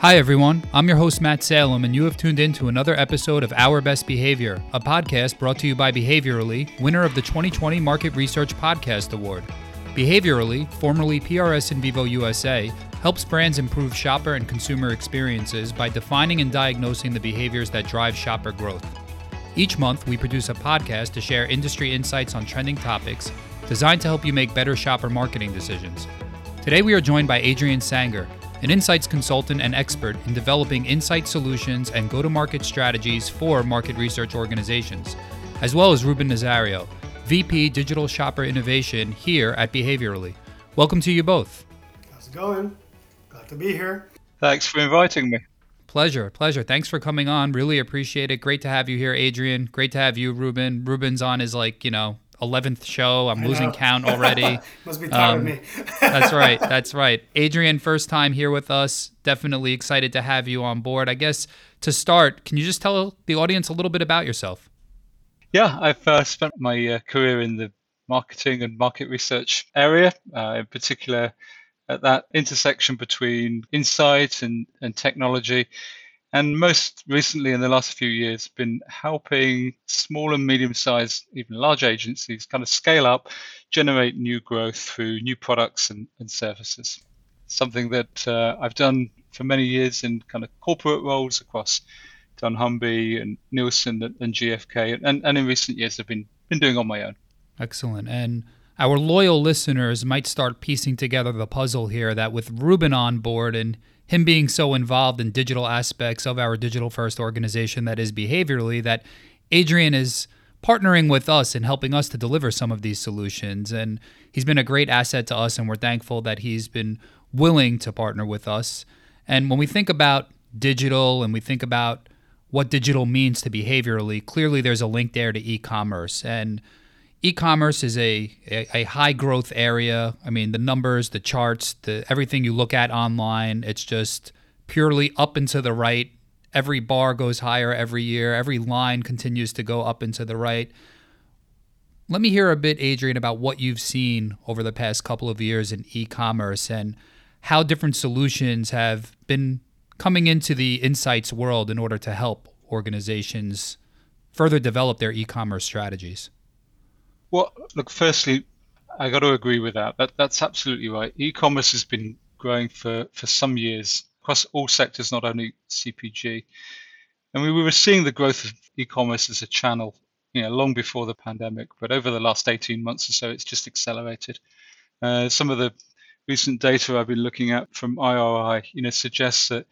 Hi, everyone. I'm your host, Matt Salem, and you have tuned in to another episode of Our Best Behavior, a podcast brought to you by Behaviorally, winner of the 2020 Market Research Podcast Award. Behaviorally, formerly PRS In Vivo USA, helps brands improve shopper and consumer experiences by defining and diagnosing the behaviors that drive shopper growth. Each month, we produce a podcast to share industry insights on trending topics designed to help you make better shopper marketing decisions. Today, we are joined by Adrian Sanger an insights consultant and expert in developing insight solutions and go to market strategies for market research organizations, as well as Ruben Nazario, VP Digital Shopper Innovation here at Behaviorally. Welcome to you both. How's it going? Glad to be here. Thanks for inviting me. Pleasure, pleasure. Thanks for coming on. Really appreciate it. Great to have you here, Adrian. Great to have you, Ruben. Ruben's on is like, you know, eleventh show. I'm losing count already. Must be tired um, of me. that's right. That's right. Adrian, first time here with us. Definitely excited to have you on board. I guess to start, can you just tell the audience a little bit about yourself? Yeah, I've uh, spent my uh, career in the marketing and market research area, uh, in particular at that intersection between insight and, and technology and most recently in the last few years been helping small and medium sized even large agencies kind of scale up generate new growth through new products and, and services. Something that uh, i've done for many years in kind of corporate roles across dunnhumby and nielsen and, and gfk and, and in recent years i've been, been doing on my own. Excellent. And our loyal listeners might start piecing together the puzzle here that with ruben on board and him being so involved in digital aspects of our digital first organization that is behaviorally that Adrian is partnering with us and helping us to deliver some of these solutions. And he's been a great asset to us and we're thankful that he's been willing to partner with us. And when we think about digital and we think about what digital means to behaviorally clearly there's a link there to e-commerce. And e-commerce is a, a, a, high growth area. I mean, the numbers, the charts, the everything you look at online, it's just purely up and to the right. Every bar goes higher every year. Every line continues to go up and to the right. Let me hear a bit, Adrian, about what you've seen over the past couple of years in e-commerce and how different solutions have been coming into the insights world in order to help organizations further develop their e-commerce strategies. Well, look, firstly, I got to agree with that. that. That's absolutely right. E-commerce has been growing for, for some years across all sectors, not only CPG. And we were seeing the growth of e-commerce as a channel, you know, long before the pandemic. But over the last 18 months or so, it's just accelerated. Uh, some of the recent data I've been looking at from IRI, you know, suggests that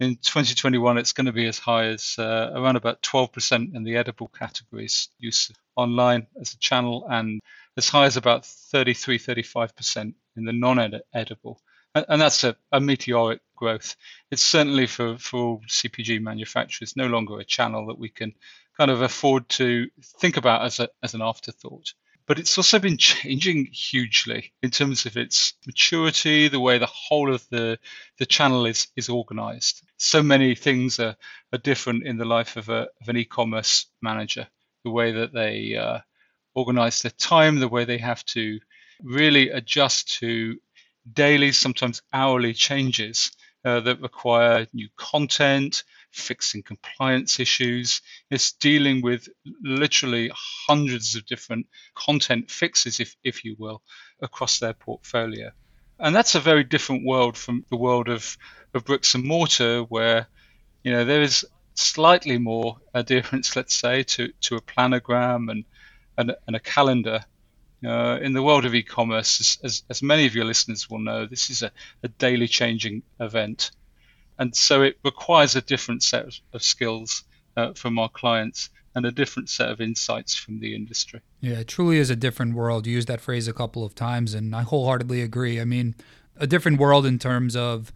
in 2021 it's going to be as high as uh, around about 12% in the edible categories use online as a channel and as high as about 33 35% in the non-edible. And, and that's a, a, meteoric growth. It's certainly for for all cpg manufacturers no longer a channel that we can kind of afford to think about as a as an afterthought but it's also been changing hugely in terms of its maturity, the way the whole of the the channel is is organized. So many things are, are different in the life of, a, of an e-commerce manager, the way that they uh, organize their time, the way they have to really adjust to daily, sometimes hourly changes uh, that require new content, fixing compliance issues. It's dealing with literally hundreds of different content fixes, if, if you will, across their portfolio. And that's a very different world from the world of, of bricks and mortar, where you know there is slightly more adherence, let's say, to, to a planogram and, and, and a calendar. Uh, in the world of e-commerce, as, as, as, many of your listeners will know, this is a, a daily changing event and so it requires a different set of skills uh, from our clients and a different set of insights from the industry. Yeah, it truly is a different world. You used that phrase a couple of times, and I wholeheartedly agree. I mean, a different world in terms of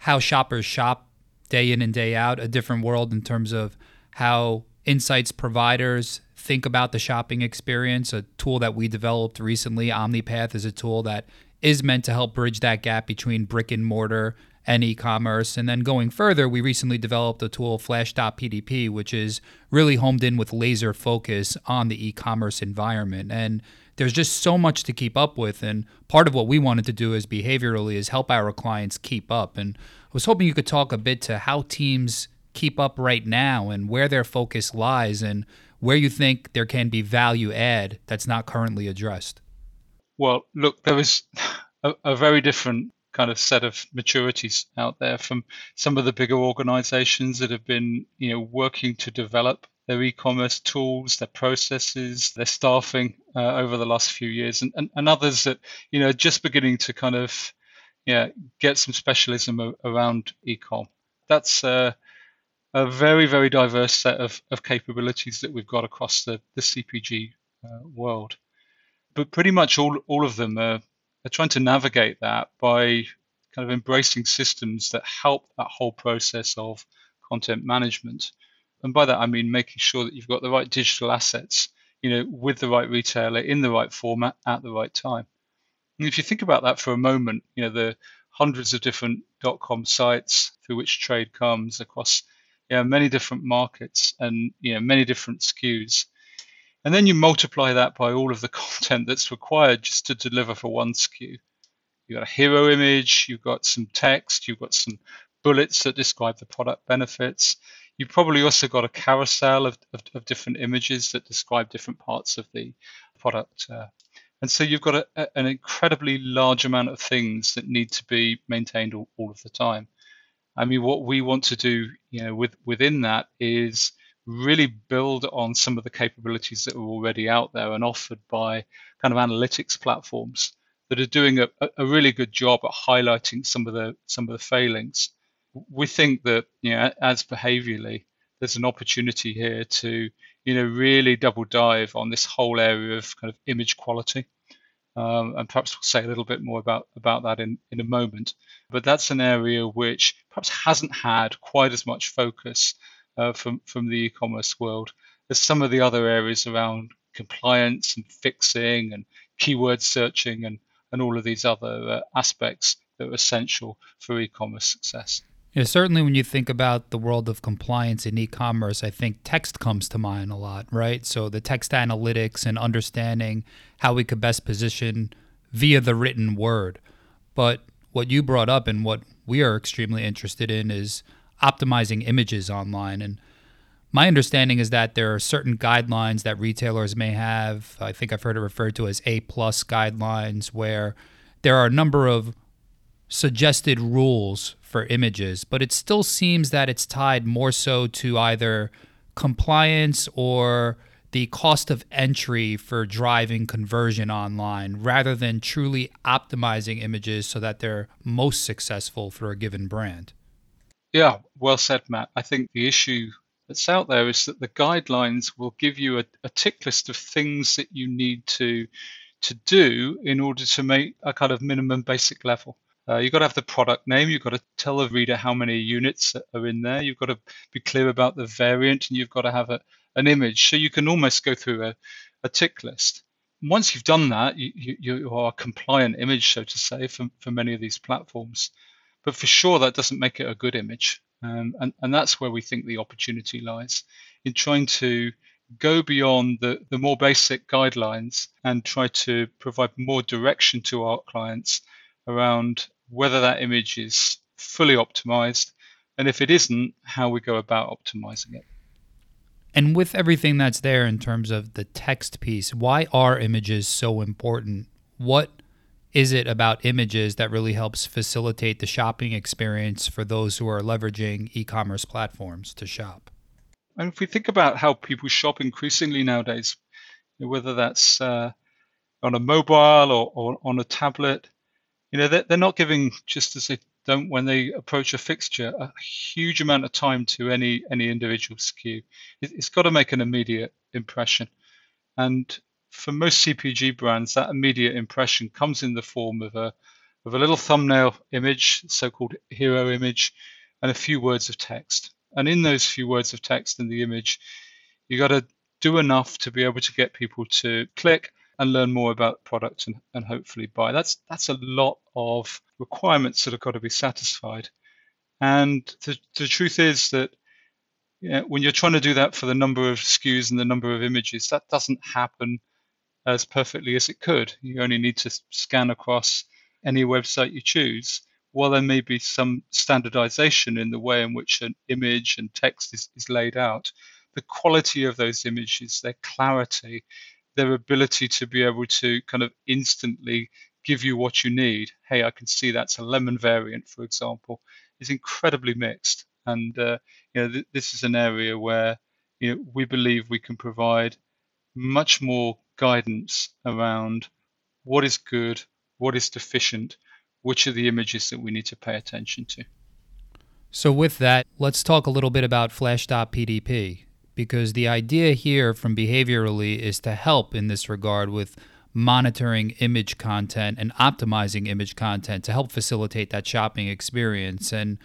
how shoppers shop day in and day out, a different world in terms of how insights providers think about the shopping experience. A tool that we developed recently, OmniPath, is a tool that is meant to help bridge that gap between brick and mortar and e-commerce. And then going further, we recently developed a tool, Flash.pdp, which is really homed in with laser focus on the e-commerce environment. And there's just so much to keep up with. And part of what we wanted to do is behaviorally is help our clients keep up. And I was hoping you could talk a bit to how teams keep up right now and where their focus lies and where you think there can be value add that's not currently addressed. Well, look, there is a, a very different kind of set of maturities out there from some of the bigger organizations that have been, you know, working to develop their e-commerce tools, their processes, their staffing uh, over the last few years, and, and, and others that, you know, just beginning to kind of, yeah, get some specialism around e-com. That's uh, a very, very diverse set of, of capabilities that we've got across the, the CPG uh, world. But pretty much all, all of them are, are trying to navigate that by kind of embracing systems that help that whole process of content management. And by that, I mean making sure that you've got the right digital assets, you know, with the right retailer in the right format at the right time. And if you think about that for a moment, you know, the hundreds of different dot .com sites through which trade comes across yeah, many different markets and you know many different SKUs. And then you multiply that by all of the content that's required just to deliver for one SKU. You've got a hero image, you've got some text, you've got some bullets that describe the product benefits. You've probably also got a carousel of, of, of different images that describe different parts of the product. Uh, and so you've got a, a, an incredibly large amount of things that need to be maintained all, all of the time. I mean, what we want to do, you know, with within that is really build on some of the capabilities that are already out there and offered by kind of analytics platforms that are doing a, a really good job at highlighting some of the some of the failings. We think that you know, as behaviourally, there's an opportunity here to you know really double dive on this whole area of kind of image quality um, and perhaps we'll say a little bit more about, about that in, in a moment. But that's an area which perhaps hasn't had quite as much focus uh, from, from the e commerce world as some of the other areas around compliance and fixing and keyword searching and, and all of these other uh, aspects that are essential for e commerce success. Yeah, certainly when you think about the world of compliance in e-commerce, I think text comes to mind a lot, right? So the text analytics and understanding how we could best position via the written word. But what you brought up and what we are extremely interested in is optimizing images online and my understanding is that there are certain guidelines that retailers may have. I think I've heard it referred to as A plus guidelines, where there are a number of suggested rules for images, but it still seems that it's tied more so to either compliance or the cost of entry for driving conversion online rather than truly optimizing images so that they're most successful for a given brand. Yeah, well said, Matt. I think the issue that's out there is that the guidelines will give you a, a tick list of things that you need to to do in order to make a kind of minimum basic level. Uh, you've got to have the product name. You've got to tell the reader how many units are in there. You've got to be clear about the variant, and you've got to have a, an image. So you can almost go through a, a tick list. Once you've done that, you, you, you are a compliant image, so to say, for, for many of these platforms. But for sure, that doesn't make it a good image. Um, and, and that's where we think the opportunity lies in trying to go beyond the, the more basic guidelines and try to provide more direction to our clients around whether that image is fully optimized, and if it isn't, how we go about optimizing it. And with everything that's there in terms of the text piece, why are images so important? What is it about images that really helps facilitate the shopping experience for those who are leveraging e commerce platforms to shop? And if we think about how people shop increasingly nowadays, whether that's uh, on a mobile or, or on a tablet, you know, they're, they're not giving just as they don't when they approach a fixture a huge amount of time to any any individual SKU. It, it's got to make an immediate impression, and for most CPG brands, that immediate impression comes in the form of a of a little thumbnail image, so-called hero image, and a few words of text. And in those few words of text in the image, you got to do enough to be able to get people to click and learn more about the product and, and hopefully buy. That's that's a lot of requirements that have got to be satisfied. And the, the truth is that you know, when you're trying to do that for the number of SKUs and the number of images, that doesn't happen as perfectly as it could. You only need to scan across any website you choose. While there may be some standardization in the way in which an image and text is, is laid out, the quality of those images, their clarity, their ability to be able to kind of instantly give you what you need. Hey, I can see that's a lemon variant, for example, is incredibly mixed. And uh, you know, th- this is an area where you know we believe we can provide much more guidance around what is good, what is deficient, which are the images that we need to pay attention to. So, with that, let's talk a little bit about Flash.pdp because the idea here from behaviorally is to help in this regard with monitoring image content and optimizing image content to help facilitate that shopping experience. And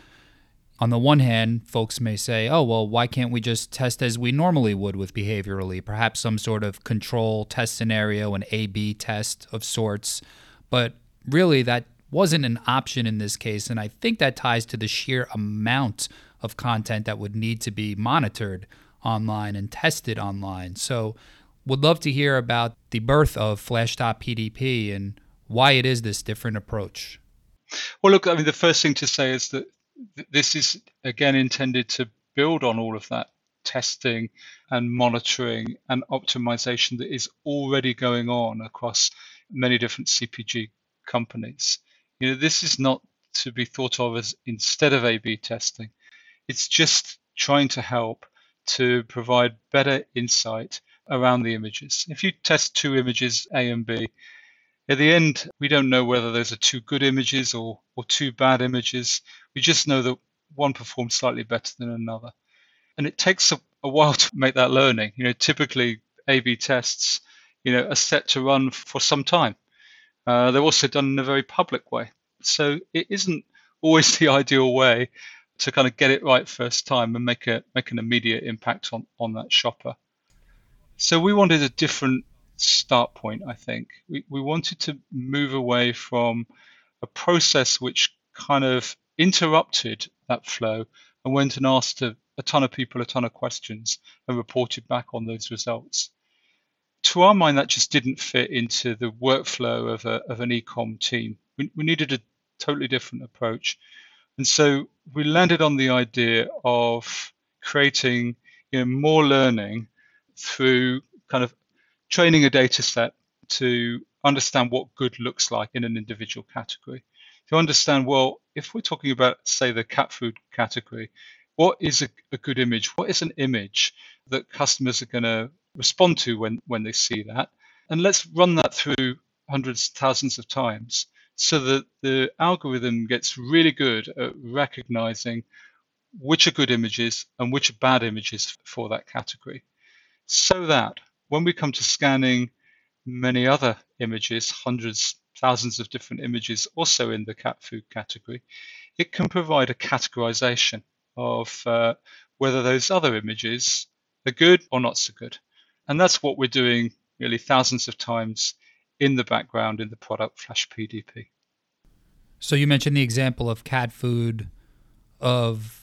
on the one hand, folks may say, oh, well, why can't we just test as we normally would with behaviorally? Perhaps some sort of control test scenario, an A B test of sorts. But really, that wasn't an option in this case. And I think that ties to the sheer amount of content that would need to be monitored online and tested online. So, would love to hear about the birth of Flash.pdp and why it is this different approach. Well, look, I mean, the first thing to say is that this is again intended to build on all of that testing and monitoring and optimization that is already going on across many different CPG companies. You know, this is not to be thought of as instead of A/B testing. It's just trying to help to provide better insight around the images. If you test two images, A and B, at the end, we don't know whether those are two good images or, or two bad images. We just know that one performed slightly better than another. And it takes a, a while to make that learning. You know, typically A/B tests, you know, are set to run for some time. Uh, they're also done in a very public way, so it isn't always the ideal way to kind of get it right first time and make a make an immediate impact on on that shopper. So we wanted a different start point. I think we we wanted to move away from a process which kind of interrupted that flow and went and asked a, a ton of people a ton of questions and reported back on those results. To our mind, that just didn't fit into the workflow of, a, of an ecom team. We, we needed a totally different approach. And so we landed on the idea of creating you know, more learning through kind of training a data set to understand what good looks like in an individual category to understand well, if we're talking about, say, the cat food category, what is a, a good image? What is an image that customers are going to respond to when, when they see that? And let's run that through hundreds, thousands of times so that the algorithm gets really good at recognizing which are good images and which are bad images for that category. So that when we come to scanning many other images, hundreds, thousands of different images also in the cat food category, it can provide a categorization of uh, whether those other images are good or not so good. And that's what we're doing really thousands of times in the background in the product Flash PDP. So you mentioned the example of cat food, of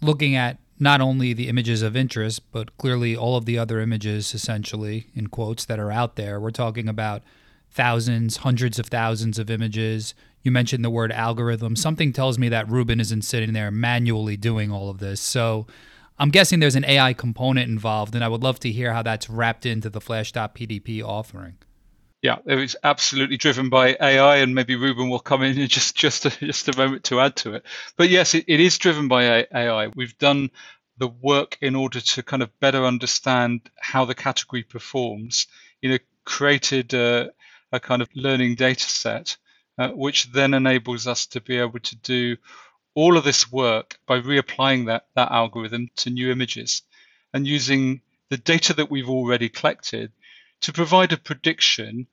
looking at not only the images of interest, but clearly all of the other images, essentially, in quotes, that are out there. We're talking about thousands, hundreds of thousands of images. You mentioned the word algorithm. Something tells me that Ruben isn't sitting there manually doing all of this. So I'm guessing there's an AI component involved, and I would love to hear how that's wrapped into the Flash.pdp offering. Yeah, it was absolutely driven by AI, and maybe Ruben will come in in just just a, just a moment to add to it. But yes, it, it is driven by AI. We've done the work in order to kind of better understand how the category performs. You know, created uh, a kind of learning data set, uh, which then enables us to be able to do all of this work by reapplying that, that algorithm to new images and using the data that we've already collected to provide a prediction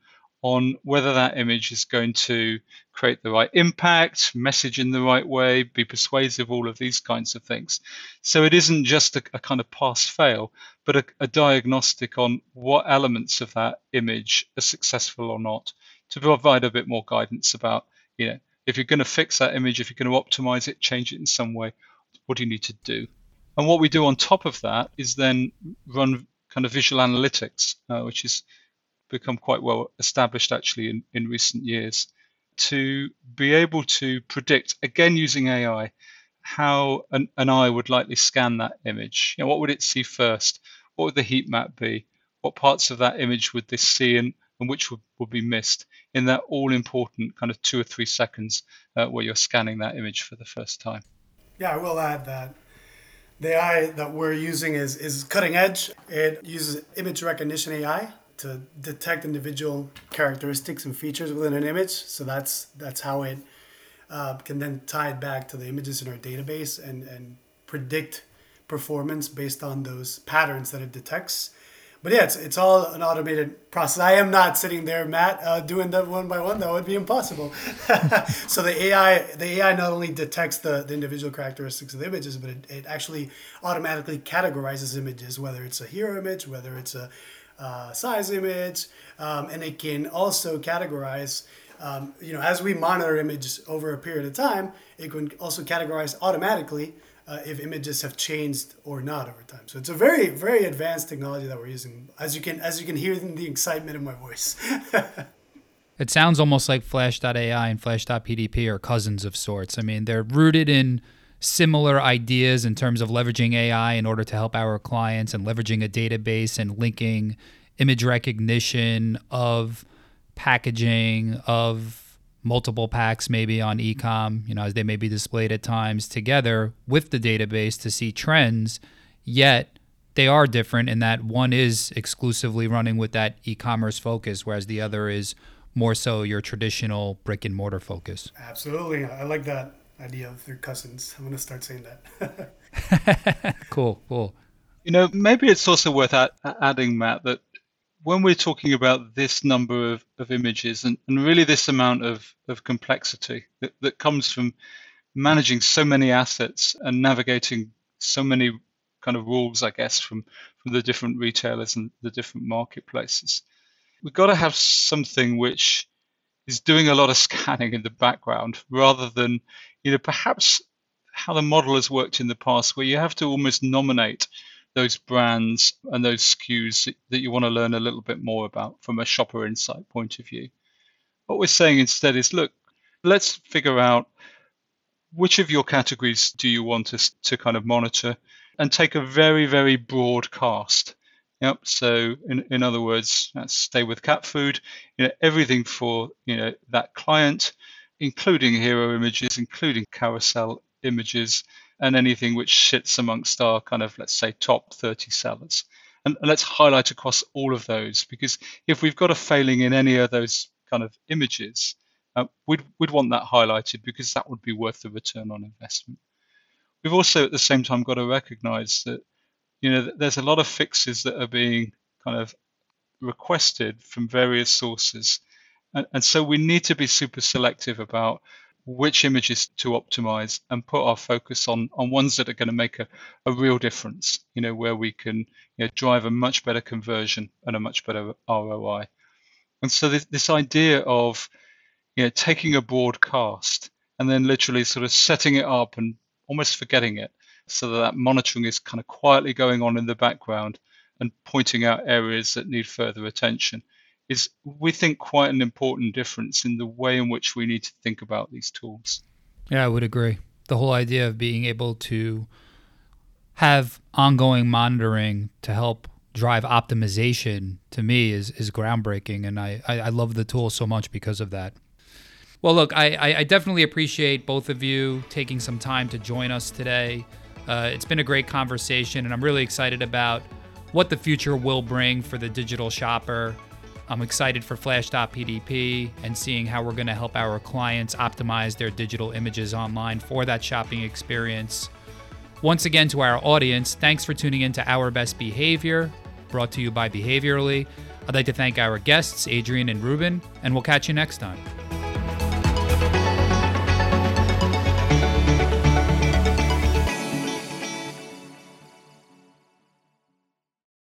on whether that image is going to create the right impact, message in the right way, be persuasive, all of these kinds of things. So it isn't just a, a kind of pass fail, but a, a, diagnostic on what elements of that image are successful or not to provide a bit more guidance about, you know, if you're going to fix that image, if you're going to optimize it, change it in some way, what do you need to do? And what we do on top of that is then run kind of visual analytics, uh, which is become quite well established actually in, in recent years to be able to predict, again using AI, how an, an eye would likely scan that image. You know, what would it see first? What would the heat map be? What parts of that image would this see and, and which would, would be missed in that all important kind of two or three seconds uh, where you're scanning that image for the first time? Yeah, I will add that the AI that we're using is, is cutting edge. It uses image recognition AI to detect individual characteristics and features within an image. So that's that's how it uh, can then tie it back to the images in our database and, and predict performance based on those patterns that it detects. But yeah, it's, it's all an automated process. I am not sitting there, Matt, uh, doing that one by one. That would be impossible. so the AI, the AI not only detects the, the individual characteristics of the images, but it, it actually automatically categorizes images, whether it's a hero image, whether it's a uh, size image, um, and it can also categorize. Um, you know, as we monitor images over a period of time, it can also categorize automatically uh, if images have changed or not over time. So it's a very, very advanced technology that we're using. As you can, as you can hear in the excitement in my voice. it sounds almost like Flash.ai and Flash.pdp are cousins of sorts. I mean, they're rooted in similar ideas in terms of leveraging AI in order to help our clients and leveraging a database and linking image recognition of packaging of multiple packs maybe on ecom you know as they may be displayed at times together with the database to see trends. Yet they are different in that one is exclusively running with that e-commerce focus whereas the other is more so your traditional brick and mortar focus. Absolutely. I like that idea of their cousins. I'm going to start saying that. cool, cool. You know, maybe it's also worth add, adding, Matt, that when we're talking about this number of, of images and, and really this amount of, of complexity that, that comes from managing so many assets and navigating so many kind of rules, I guess, from, from the different retailers and the different marketplaces, we've got to have something which is doing a lot of scanning in the background rather than, you know, perhaps how the model has worked in the past, where you have to almost nominate those brands and those SKUs that you want to learn a little bit more about from a shopper insight point of view. What we're saying instead is look, let's figure out which of your categories do you want us to kind of monitor and take a very, very broad cast Yep. So in, in other words, let's stay with cat food. You know, everything for you know that client, including hero images, including carousel images, and anything which sits amongst our kind of let's say top 30 sellers. And, and let's highlight across all of those because if we've got a failing in any of those kind of images, uh, we'd, we'd want that highlighted because that would be worth the return on investment. We've also at the same time got to recognize that you know, there's a lot of fixes that are being kind of requested from various sources. And, and so we need to be super selective about which images to optimize and put our focus on, on ones that are going to make a, a real difference, you know, where we can you know, drive a much better conversion and a much better ROI. And so this, this idea of you know, taking a broadcast and then literally sort of setting it up and almost forgetting it so that, monitoring is kind of quietly going on in the background and pointing out areas that need further attention is we think quite an important difference in the way in which we need to think about these tools. Yeah, I would agree. The whole idea of being able to have ongoing monitoring to help drive optimization to me is is groundbreaking and I, I, I love the tool so much because of that. Well look, I, I definitely appreciate both of you taking some time to join us today. Uh, it's been a great conversation, and I'm really excited about what the future will bring for the digital shopper. I'm excited for Flash.pdp and seeing how we're going to help our clients optimize their digital images online for that shopping experience. Once again, to our audience, thanks for tuning in to Our Best Behavior, brought to you by Behaviorally. I'd like to thank our guests, Adrian and Ruben, and we'll catch you next time.